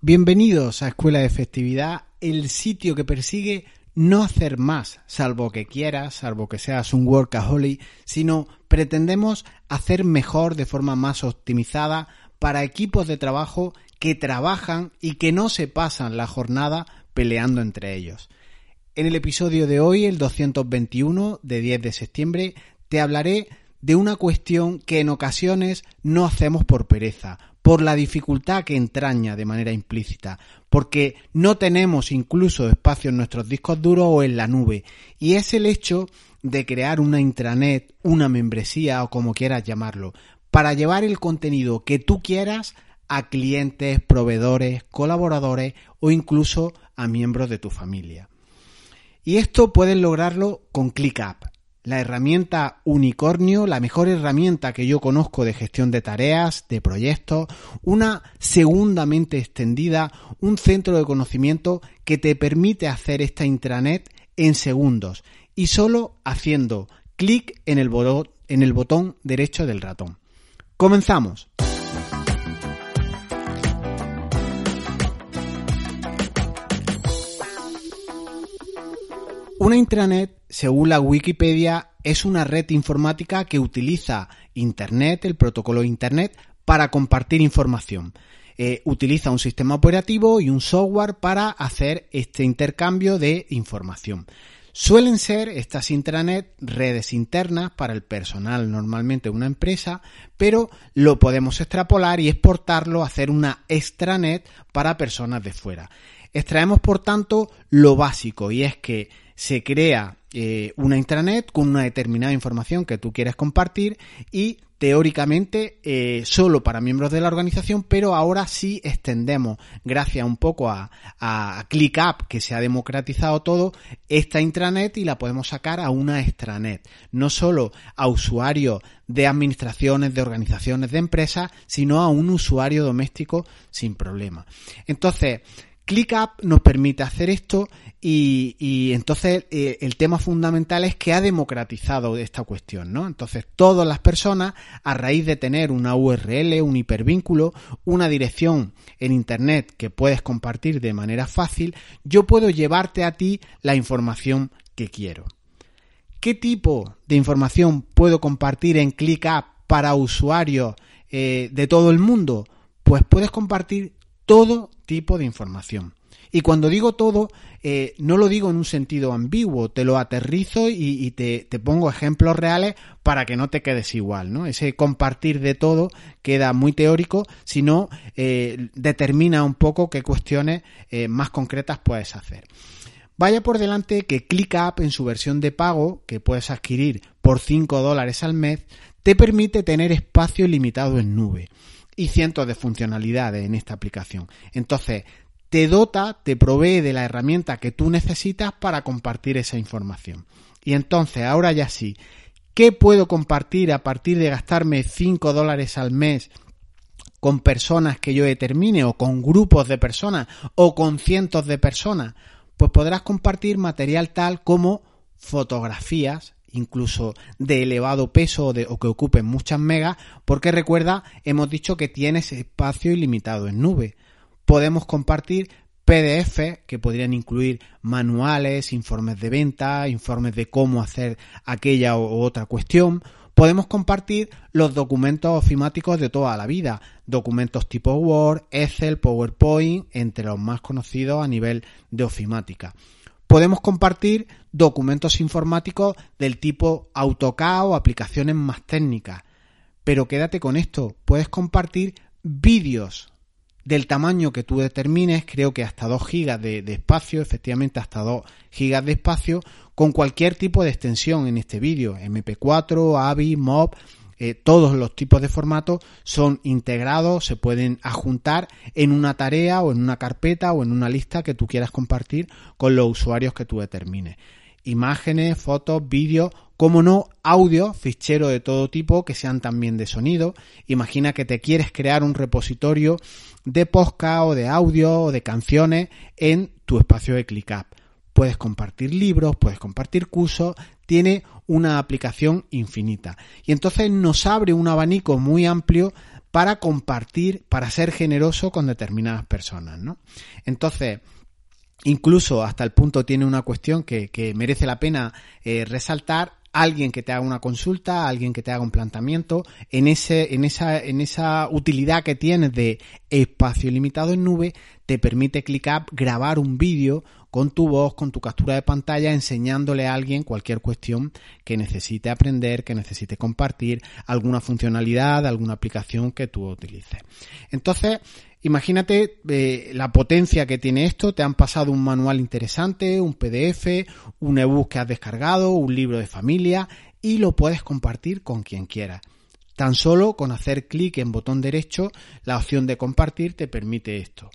Bienvenidos a Escuela de Efectividad, el sitio que persigue no hacer más, salvo que quieras, salvo que seas un workaholic, sino pretendemos hacer mejor de forma más optimizada para equipos de trabajo que trabajan y que no se pasan la jornada peleando entre ellos. En el episodio de hoy, el 221 de 10 de septiembre, te hablaré de una cuestión que en ocasiones no hacemos por pereza, por la dificultad que entraña de manera implícita, porque no tenemos incluso espacio en nuestros discos duros o en la nube, y es el hecho de crear una intranet, una membresía o como quieras llamarlo, para llevar el contenido que tú quieras a clientes, proveedores, colaboradores o incluso a miembros de tu familia. Y esto puedes lograrlo con ClickUp la herramienta unicornio, la mejor herramienta que yo conozco de gestión de tareas, de proyectos, una segundamente extendida, un centro de conocimiento que te permite hacer esta intranet en segundos y solo haciendo clic en el, en el botón derecho del ratón. Comenzamos. Una intranet, según la Wikipedia, es una red informática que utiliza Internet, el protocolo Internet, para compartir información. Eh, utiliza un sistema operativo y un software para hacer este intercambio de información. Suelen ser estas intranet redes internas para el personal normalmente de una empresa, pero lo podemos extrapolar y exportarlo a hacer una extranet para personas de fuera. Extraemos por tanto lo básico y es que se crea eh, una intranet con una determinada información que tú quieres compartir y teóricamente eh, solo para miembros de la organización, pero ahora sí extendemos, gracias un poco a, a ClickUp, que se ha democratizado todo, esta intranet y la podemos sacar a una extranet. No solo a usuarios de administraciones, de organizaciones, de empresas, sino a un usuario doméstico sin problema. Entonces, ClickUp nos permite hacer esto y, entonces eh, el tema fundamental es que ha democratizado esta cuestión, ¿no? Entonces todas las personas, a raíz de tener una URL, un hipervínculo, una dirección en Internet que puedes compartir de manera fácil, yo puedo llevarte a ti la información que quiero. ¿Qué tipo de información puedo compartir en ClickUp para usuarios eh, de todo el mundo? Pues puedes compartir todo tipo de información. Y cuando digo todo, eh, no lo digo en un sentido ambiguo, te lo aterrizo y, te, pongo ejemplos reales para que no te quedes igual, ¿no? Ese compartir de todo queda muy teórico, sino eh, determina un poco qué cuestiones eh, más concretas puedes hacer. Vaya por delante que ClickUp en su versión de pago, que puedes adquirir por 5 dólares al mes, te permite tener espacio ilimitado en nube y cientos de funcionalidades en esta aplicación. Entonces, te dota, te provee de la herramienta que tú necesitas para compartir esa información. Y entonces, ahora ya sí, ¿qué puedo compartir a partir de gastarme 5 dólares al mes con personas que yo determine o con grupos de personas o con cientos de personas? Pues podrás compartir material tal como fotografías, incluso de elevado peso o, de, o que ocupen muchas megas, porque recuerda, hemos dicho que tienes espacio ilimitado en nube. Podemos compartir PDF que podrían incluir manuales, informes de venta, informes de cómo hacer aquella u otra cuestión. Podemos compartir los documentos ofimáticos de toda la vida, documentos tipo Word, Excel, PowerPoint, entre los más conocidos a nivel de ofimática podemos compartir documentos informáticos del tipo AutoCAD o aplicaciones más técnicas. Pero quédate con esto, puedes compartir vídeos del tamaño que tú determines, creo que hasta 2 gigas de, espacio, efectivamente hasta 2 gigas de espacio, con cualquier tipo de extensión en este vídeo, MP4, AVI, MOV, eh, todos los tipos de formatos son integrados, se pueden adjuntar en una tarea o en una carpeta o en una lista que tú quieras compartir con los usuarios que tú determines. Imágenes, fotos, vídeos, como no, audio, ficheros de todo tipo que sean también de sonido. Imagina que te quieres crear un repositorio de podcast o de audio o de canciones en tu espacio de ClickUp. Puedes compartir libros, puedes compartir cursos, tiene una aplicación infinita. Y entonces nos abre un abanico muy amplio para compartir, para ser generoso con determinadas personas, ¿no? Entonces, incluso hasta el punto tiene una cuestión que, merece la pena eh, resaltar alguien que te haga una consulta, alguien que te haga un planteamiento, en ese, en esa, en esa utilidad que tienes de espacio limitado en nube, te permite ClickUp grabar un vídeo con tu voz, con tu captura de pantalla, enseñándole a alguien cualquier cuestión que necesite aprender, que necesite compartir, alguna funcionalidad, alguna aplicación que tú utilices. Entonces, Imagínate eh, la potencia que tiene esto, te han pasado un manual interesante, un PDF, un ebook que has descargado, un libro de familia y lo puedes compartir con quien quieras. Tan solo con hacer clic en botón derecho, la opción de compartir te permite esto.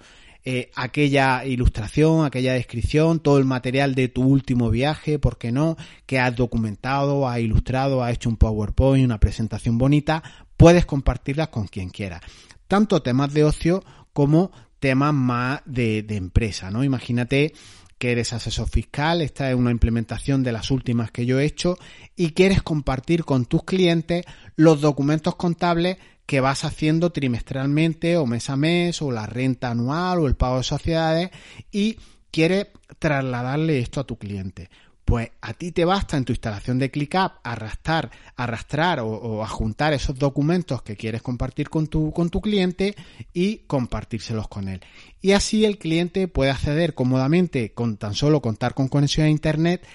Eh, aquella ilustración, aquella descripción, todo el material de tu último viaje, ¿por qué no? Que has documentado, has ilustrado, has hecho un PowerPoint, una presentación bonita, puedes compartirlas con quien quiera. Tanto temas de ocio como temas más de, de empresa, ¿no? Imagínate que eres asesor fiscal, esta es una implementación de las últimas que yo he hecho y quieres compartir con tus clientes los documentos contables que vas haciendo trimestralmente o mes a mes o la renta anual o el pago de sociedades y quieres trasladarle esto a tu cliente. Pues a ti te basta en tu instalación de ClickUp arrastrar, arrastrar o, o adjuntar esos documentos que quieres compartir con tu, con tu cliente y compartírselos con él. Y así el cliente puede acceder cómodamente con tan solo contar con conexión a internet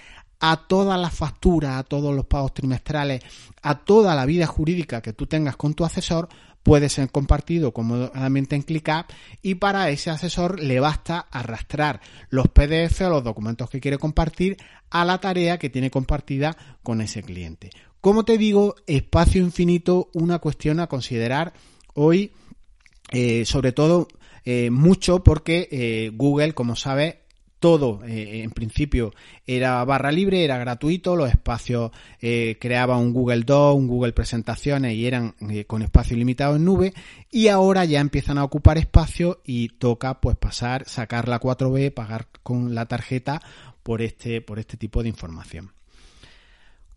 a todas las facturas, a todos los pagos trimestrales, a toda la vida jurídica que tú tengas con tu asesor, puede ser compartido cómodamente en ClickUp y para ese asesor le basta arrastrar los PDF o los documentos que quiere compartir a la tarea que tiene compartida con ese cliente. Como te digo, espacio infinito, una cuestión a considerar hoy, eh, sobre todo eh, mucho porque eh, Google, como sabes, todo eh, en principio era barra libre, era gratuito, los espacios eh, creaba un Google Doc, un Google Presentaciones y eran eh, con espacio ilimitado en nube y ahora ya empiezan a ocupar espacio y toca pues pasar, sacar la 4B, pagar con la tarjeta por este, por este tipo de información.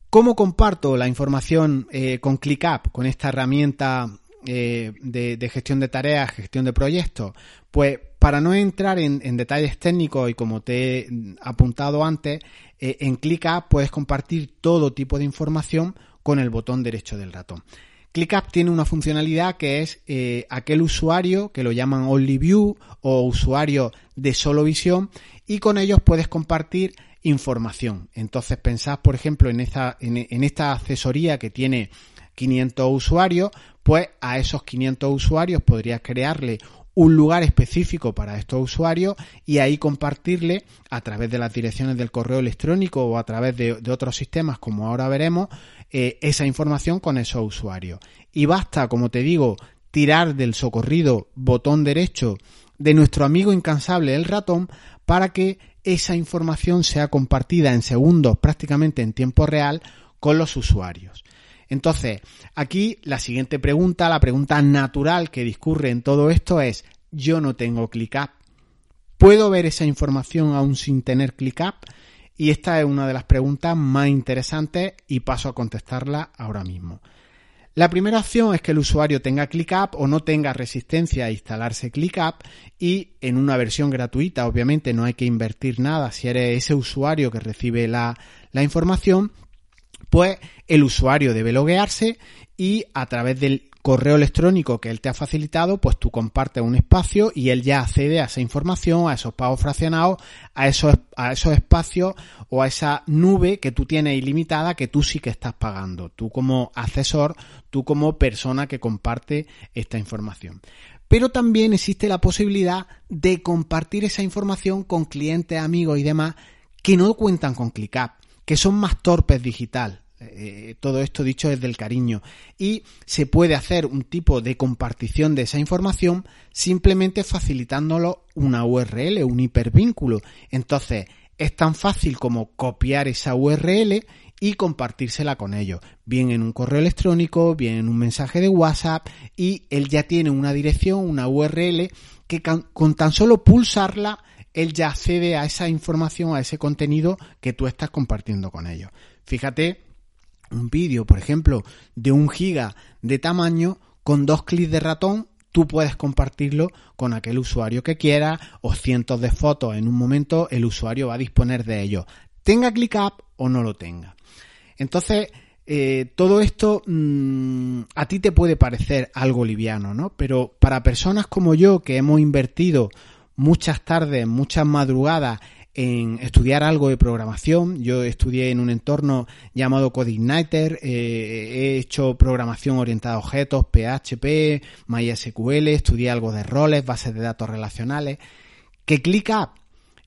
¿Cómo comparto la información con ClickUp, con esta herramienta de, gestión de tareas, gestión de proyectos? Pues para no entrar en, detalles técnicos y como te he apuntado antes, eh, en ClickUp puedes compartir todo tipo de información con el botón derecho del ratón. ClickUp tiene una funcionalidad que es eh, aquel usuario que lo llaman Only View o usuario de solo visión y con ellos puedes compartir información. Entonces pensad, por ejemplo, en esta, en esta asesoría que tiene 500 usuarios, pues a esos 500 usuarios podrías crearle un lugar específico para estos usuarios y ahí compartirle a través de las direcciones del correo electrónico o a través de, otros sistemas como ahora veremos eh, esa información con esos usuarios. Y basta, como te digo, tirar del socorrido botón derecho de nuestro amigo incansable el ratón para que esa información sea compartida en segundos prácticamente en tiempo real con los usuarios. Entonces, aquí la siguiente pregunta, la pregunta natural que discurre en todo esto es, yo no tengo ClickUp. ¿Puedo ver esa información aún sin tener ClickUp? Y esta es una de las preguntas más interesantes y paso a contestarla ahora mismo. La primera opción es que el usuario tenga ClickUp o no tenga resistencia a instalarse ClickUp y en una versión gratuita, obviamente no hay que invertir nada si eres ese usuario que recibe la, la información, pues el usuario debe loguearse y a través del correo electrónico que él te ha facilitado, pues tú compartes un espacio y él ya accede a esa información, a esos pagos fraccionados, a esos, a esos espacios o a esa nube que tú tienes ilimitada que tú sí que estás pagando, tú como asesor, tú como persona que comparte esta información. Pero también existe la posibilidad de compartir esa información con clientes, amigos y demás que no cuentan con ClickUp que son más torpes digital. Eh, todo esto dicho desde el cariño. Y se puede hacer un tipo de compartición de esa información simplemente facilitándolo una URL, un hipervínculo. Entonces, es tan fácil como copiar esa URL y compartírsela con ellos, bien en un correo electrónico, bien en un mensaje de WhatsApp y él ya tiene una dirección, una URL que con tan solo pulsarla él ya accede a esa información, a ese contenido que tú estás compartiendo con ellos. Fíjate, un vídeo, por ejemplo, de un giga de tamaño, con dos clics de ratón tú puedes compartirlo con aquel usuario que quiera o cientos de fotos. En un momento el usuario va a disponer de ello. Tenga ClickUp o no lo tenga. Entonces eh, todo esto mm, a ti te puede parecer algo liviano, ¿no? Pero para personas como yo que hemos invertido muchas tardes, muchas madrugadas en estudiar algo de programación. Yo estudié en un entorno llamado CodeIgniter, eh, he hecho programación orientada a objetos, PHP, MySQL, estudié algo de roles, bases de datos relacionales. Que ClickUp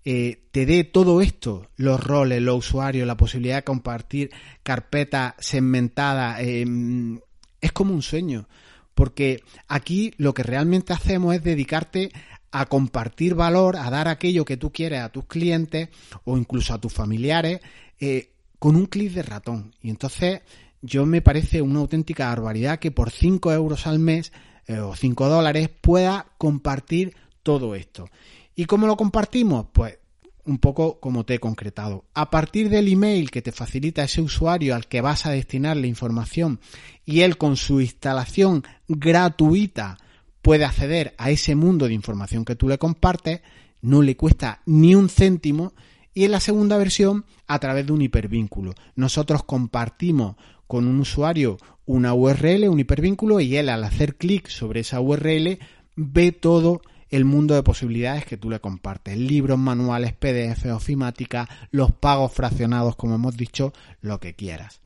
eh, te dé todo esto, los roles, los usuarios, la posibilidad de compartir carpetas segmentadas, em, es como un sueño. Porque aquí lo que realmente hacemos es dedicarte a compartir valor, a dar aquello que tú quieres a tus clientes o incluso a tus familiares eh, con un clic de ratón. Y entonces yo me parece una auténtica barbaridad que por 5 euros al mes eh, o 5 dólares pueda compartir todo esto. ¿Y cómo lo compartimos? Pues un poco como te he concretado. A partir del email que te facilita ese usuario al que vas a destinar la información y él con su instalación gratuita puede acceder a ese mundo de información que tú le compartes, no le cuesta ni un céntimo y en la segunda versión a través de un hipervínculo. Nosotros compartimos con un usuario una URL, un hipervínculo y él al hacer clic sobre esa URL ve todo el mundo de posibilidades que tú le compartes. Libros, manuales, PDF, ofimática, los pagos fraccionados, como hemos dicho, lo que quieras.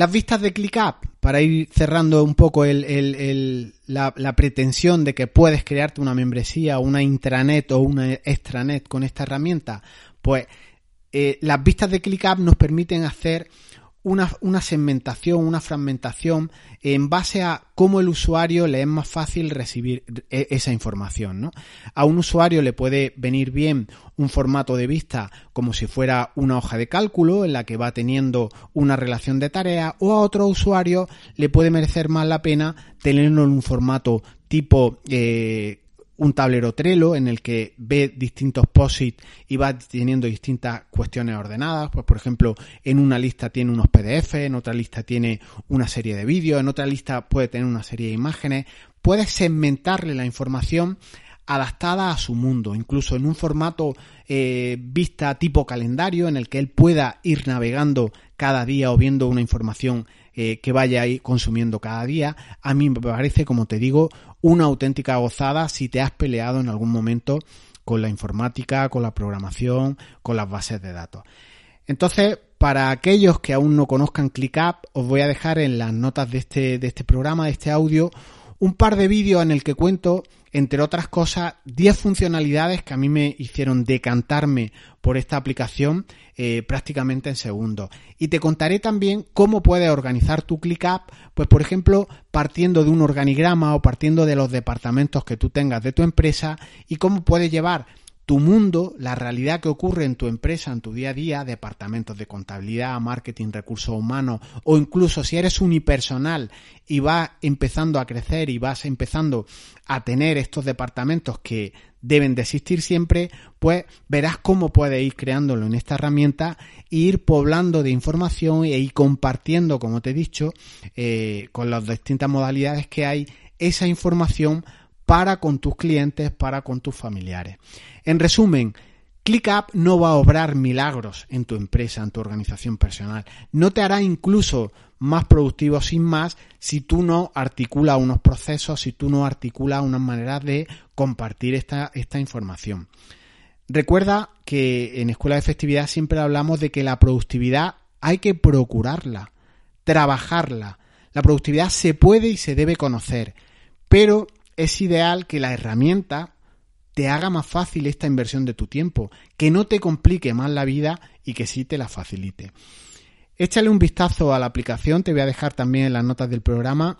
Las vistas de ClickUp, para ir cerrando un poco la, pretensión de que puedes crearte una membresía, una intranet o una extranet con esta herramienta, pues eh, las vistas de ClickUp nos permiten hacer una, una, segmentación, una fragmentación en base a cómo el usuario le es más fácil recibir e, esa información. ¿no? A un usuario le puede venir bien un formato de vista como si fuera una hoja de cálculo en la que va teniendo una relación de tareas o a otro usuario le puede merecer más la pena tenerlo en un formato tipo eh, un tablero Trello en el que ve distintos POSIT y va teniendo distintas cuestiones ordenadas. Pues, por ejemplo, en una lista tiene unos PDF, en otra lista tiene una serie de vídeos, en otra lista puede tener una serie de imágenes. Puedes segmentarle la información adaptada a su mundo, incluso en un formato eh, vista tipo calendario en el que él pueda ir navegando cada día o viendo una información eh, que vaya ahí consumiendo cada día. A mí me parece, como te digo, una auténtica gozada si te has peleado en algún momento con la informática, con la programación, con las bases de datos. Entonces, para aquellos que aún no conozcan ClickUp, os voy a dejar en las notas de este, de este programa, de este audio, un par de vídeos en el que cuento, entre otras cosas, 10 funcionalidades que a mí me hicieron decantarme por esta aplicación eh, prácticamente en segundos. Y te contaré también cómo puedes organizar tu ClickUp, pues por ejemplo, partiendo de un organigrama o partiendo de los departamentos que tú tengas de tu empresa y cómo puedes llevar tu mundo, la realidad que ocurre en tu empresa, en tu día a día, departamentos de contabilidad, marketing, recursos humanos, o incluso si eres unipersonal y vas empezando a crecer y vas empezando a tener estos departamentos que deben de existir siempre, pues verás cómo puedes ir creándolo en esta herramienta e ir poblando de información e ir compartiendo, como te he dicho, eh, con las distintas modalidades que hay, esa información para con tus clientes, para con tus familiares. En resumen, ClickUp no va a obrar milagros en tu empresa, en tu organización personal. No te hará incluso más productivo sin más si tú no articulas unos procesos, si tú no articulas unas maneras de compartir esta, esta información. Recuerda que en Escuela de Efectividad siempre hablamos de que la productividad hay que procurarla, trabajarla. La productividad se puede y se debe conocer, pero es ideal que la herramienta te haga más fácil esta inversión de tu tiempo, que no te complique más la vida y que sí te la facilite. Échale un vistazo a la aplicación, te voy a dejar también en las notas del programa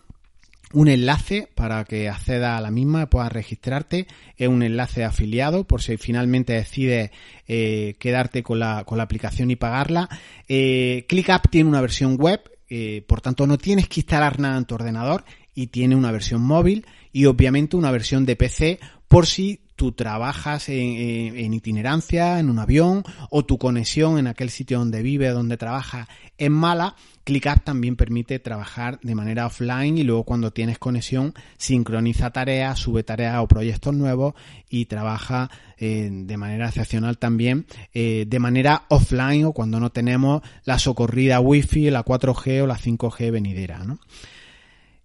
un enlace para que acceda a la misma y puedas registrarte. Es un enlace afiliado por si finalmente decides eh, quedarte con la, con la aplicación y pagarla. Eh, ClickUp tiene una versión web, eh, por tanto no tienes que instalar nada en tu ordenador y tiene una versión móvil y obviamente una versión de PC por si tú trabajas en, itinerancia, en un avión, o tu conexión en aquel sitio donde vive, donde trabaja es mala, ClickUp también permite trabajar de manera offline y luego cuando tienes conexión sincroniza tareas, sube tareas o proyectos nuevos y trabaja eh, de manera excepcional también eh, de manera offline o cuando no tenemos la socorrida wifi, la 4G o la 5G venidera.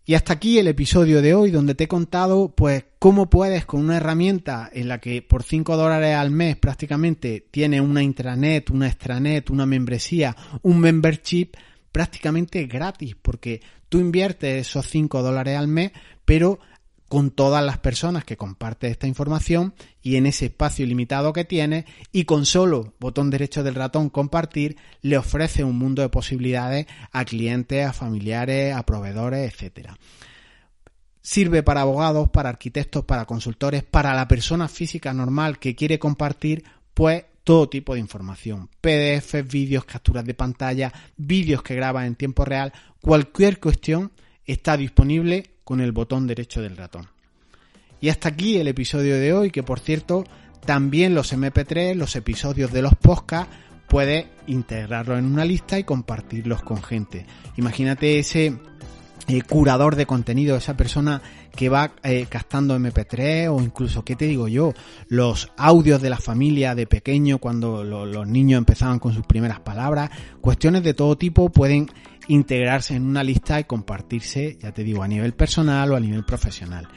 Y hasta aquí el episodio de hoy donde te he contado pues cómo puedes con una herramienta en la que por 5 dólares al mes prácticamente tiene una intranet, una extranet, una membresía, un membership prácticamente gratis porque tú inviertes esos 5 dólares al mes pero con todas las personas que comparten esta información y en ese espacio limitado que tiene y con solo botón derecho del ratón compartir le ofrece un mundo de posibilidades a clientes, a familiares, a proveedores, etcétera. Sirve para abogados, para arquitectos, para consultores, para la persona física normal que quiere compartir pues todo tipo de información, PDF, vídeos, capturas de pantalla, vídeos que graba en tiempo real, cualquier cuestión está disponible con el botón derecho del ratón. Y hasta aquí el episodio de hoy, que por cierto, también los MP3, los episodios de los podcasts, puedes integrarlos en una lista y compartirlos con gente. Imagínate ese eh, curador de contenido, esa persona que va eh, captando MP3 o incluso, ¿qué te digo yo? Los audios de la familia de pequeño cuando los niños empezaban con sus primeras palabras, cuestiones de todo tipo pueden integrarse en una lista y compartirse, ya te digo, a nivel personal o a nivel profesional.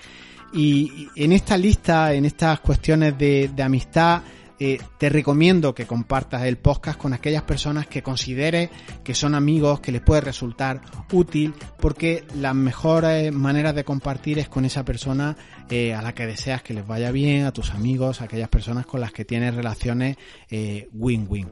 Y en esta lista, en estas cuestiones de, amistad, eh, te recomiendo que compartas el podcast con aquellas personas que consideres que son amigos, que les puede resultar útil, porque las mejores maneras de compartir es con esa persona eh, a la que deseas que les vaya bien, a tus amigos, a aquellas personas con las que tienes relaciones eh, win-win.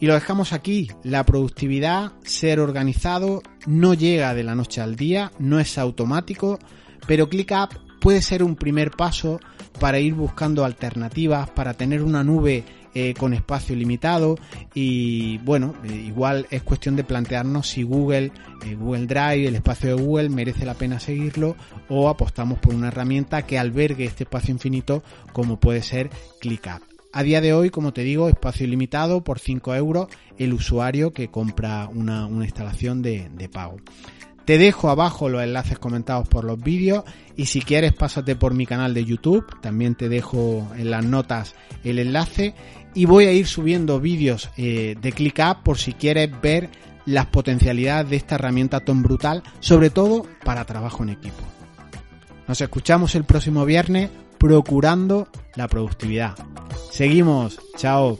Y lo dejamos aquí. La productividad, ser organizado, no llega de la noche al día, no es automático, pero ClickUp puede ser un primer paso para ir buscando alternativas, para tener una nube eh, con espacio limitado y bueno, eh, igual es cuestión de plantearnos si Google, eh, Google Drive, el espacio de Google merece la pena seguirlo o apostamos por una herramienta que albergue este espacio infinito como puede ser ClickUp. A día de hoy, como te digo, espacio ilimitado por 5 euros el usuario que compra una, instalación de, de pago. Te dejo abajo los enlaces comentados por los vídeos y si quieres pásate por mi canal de YouTube, también te dejo en las notas el enlace y voy a ir subiendo vídeos eh, de ClickUp por si quieres ver las potencialidades de esta herramienta tan brutal, sobre todo para trabajo en equipo. Nos escuchamos el próximo viernes procurando la productividad. Seguimos, chao.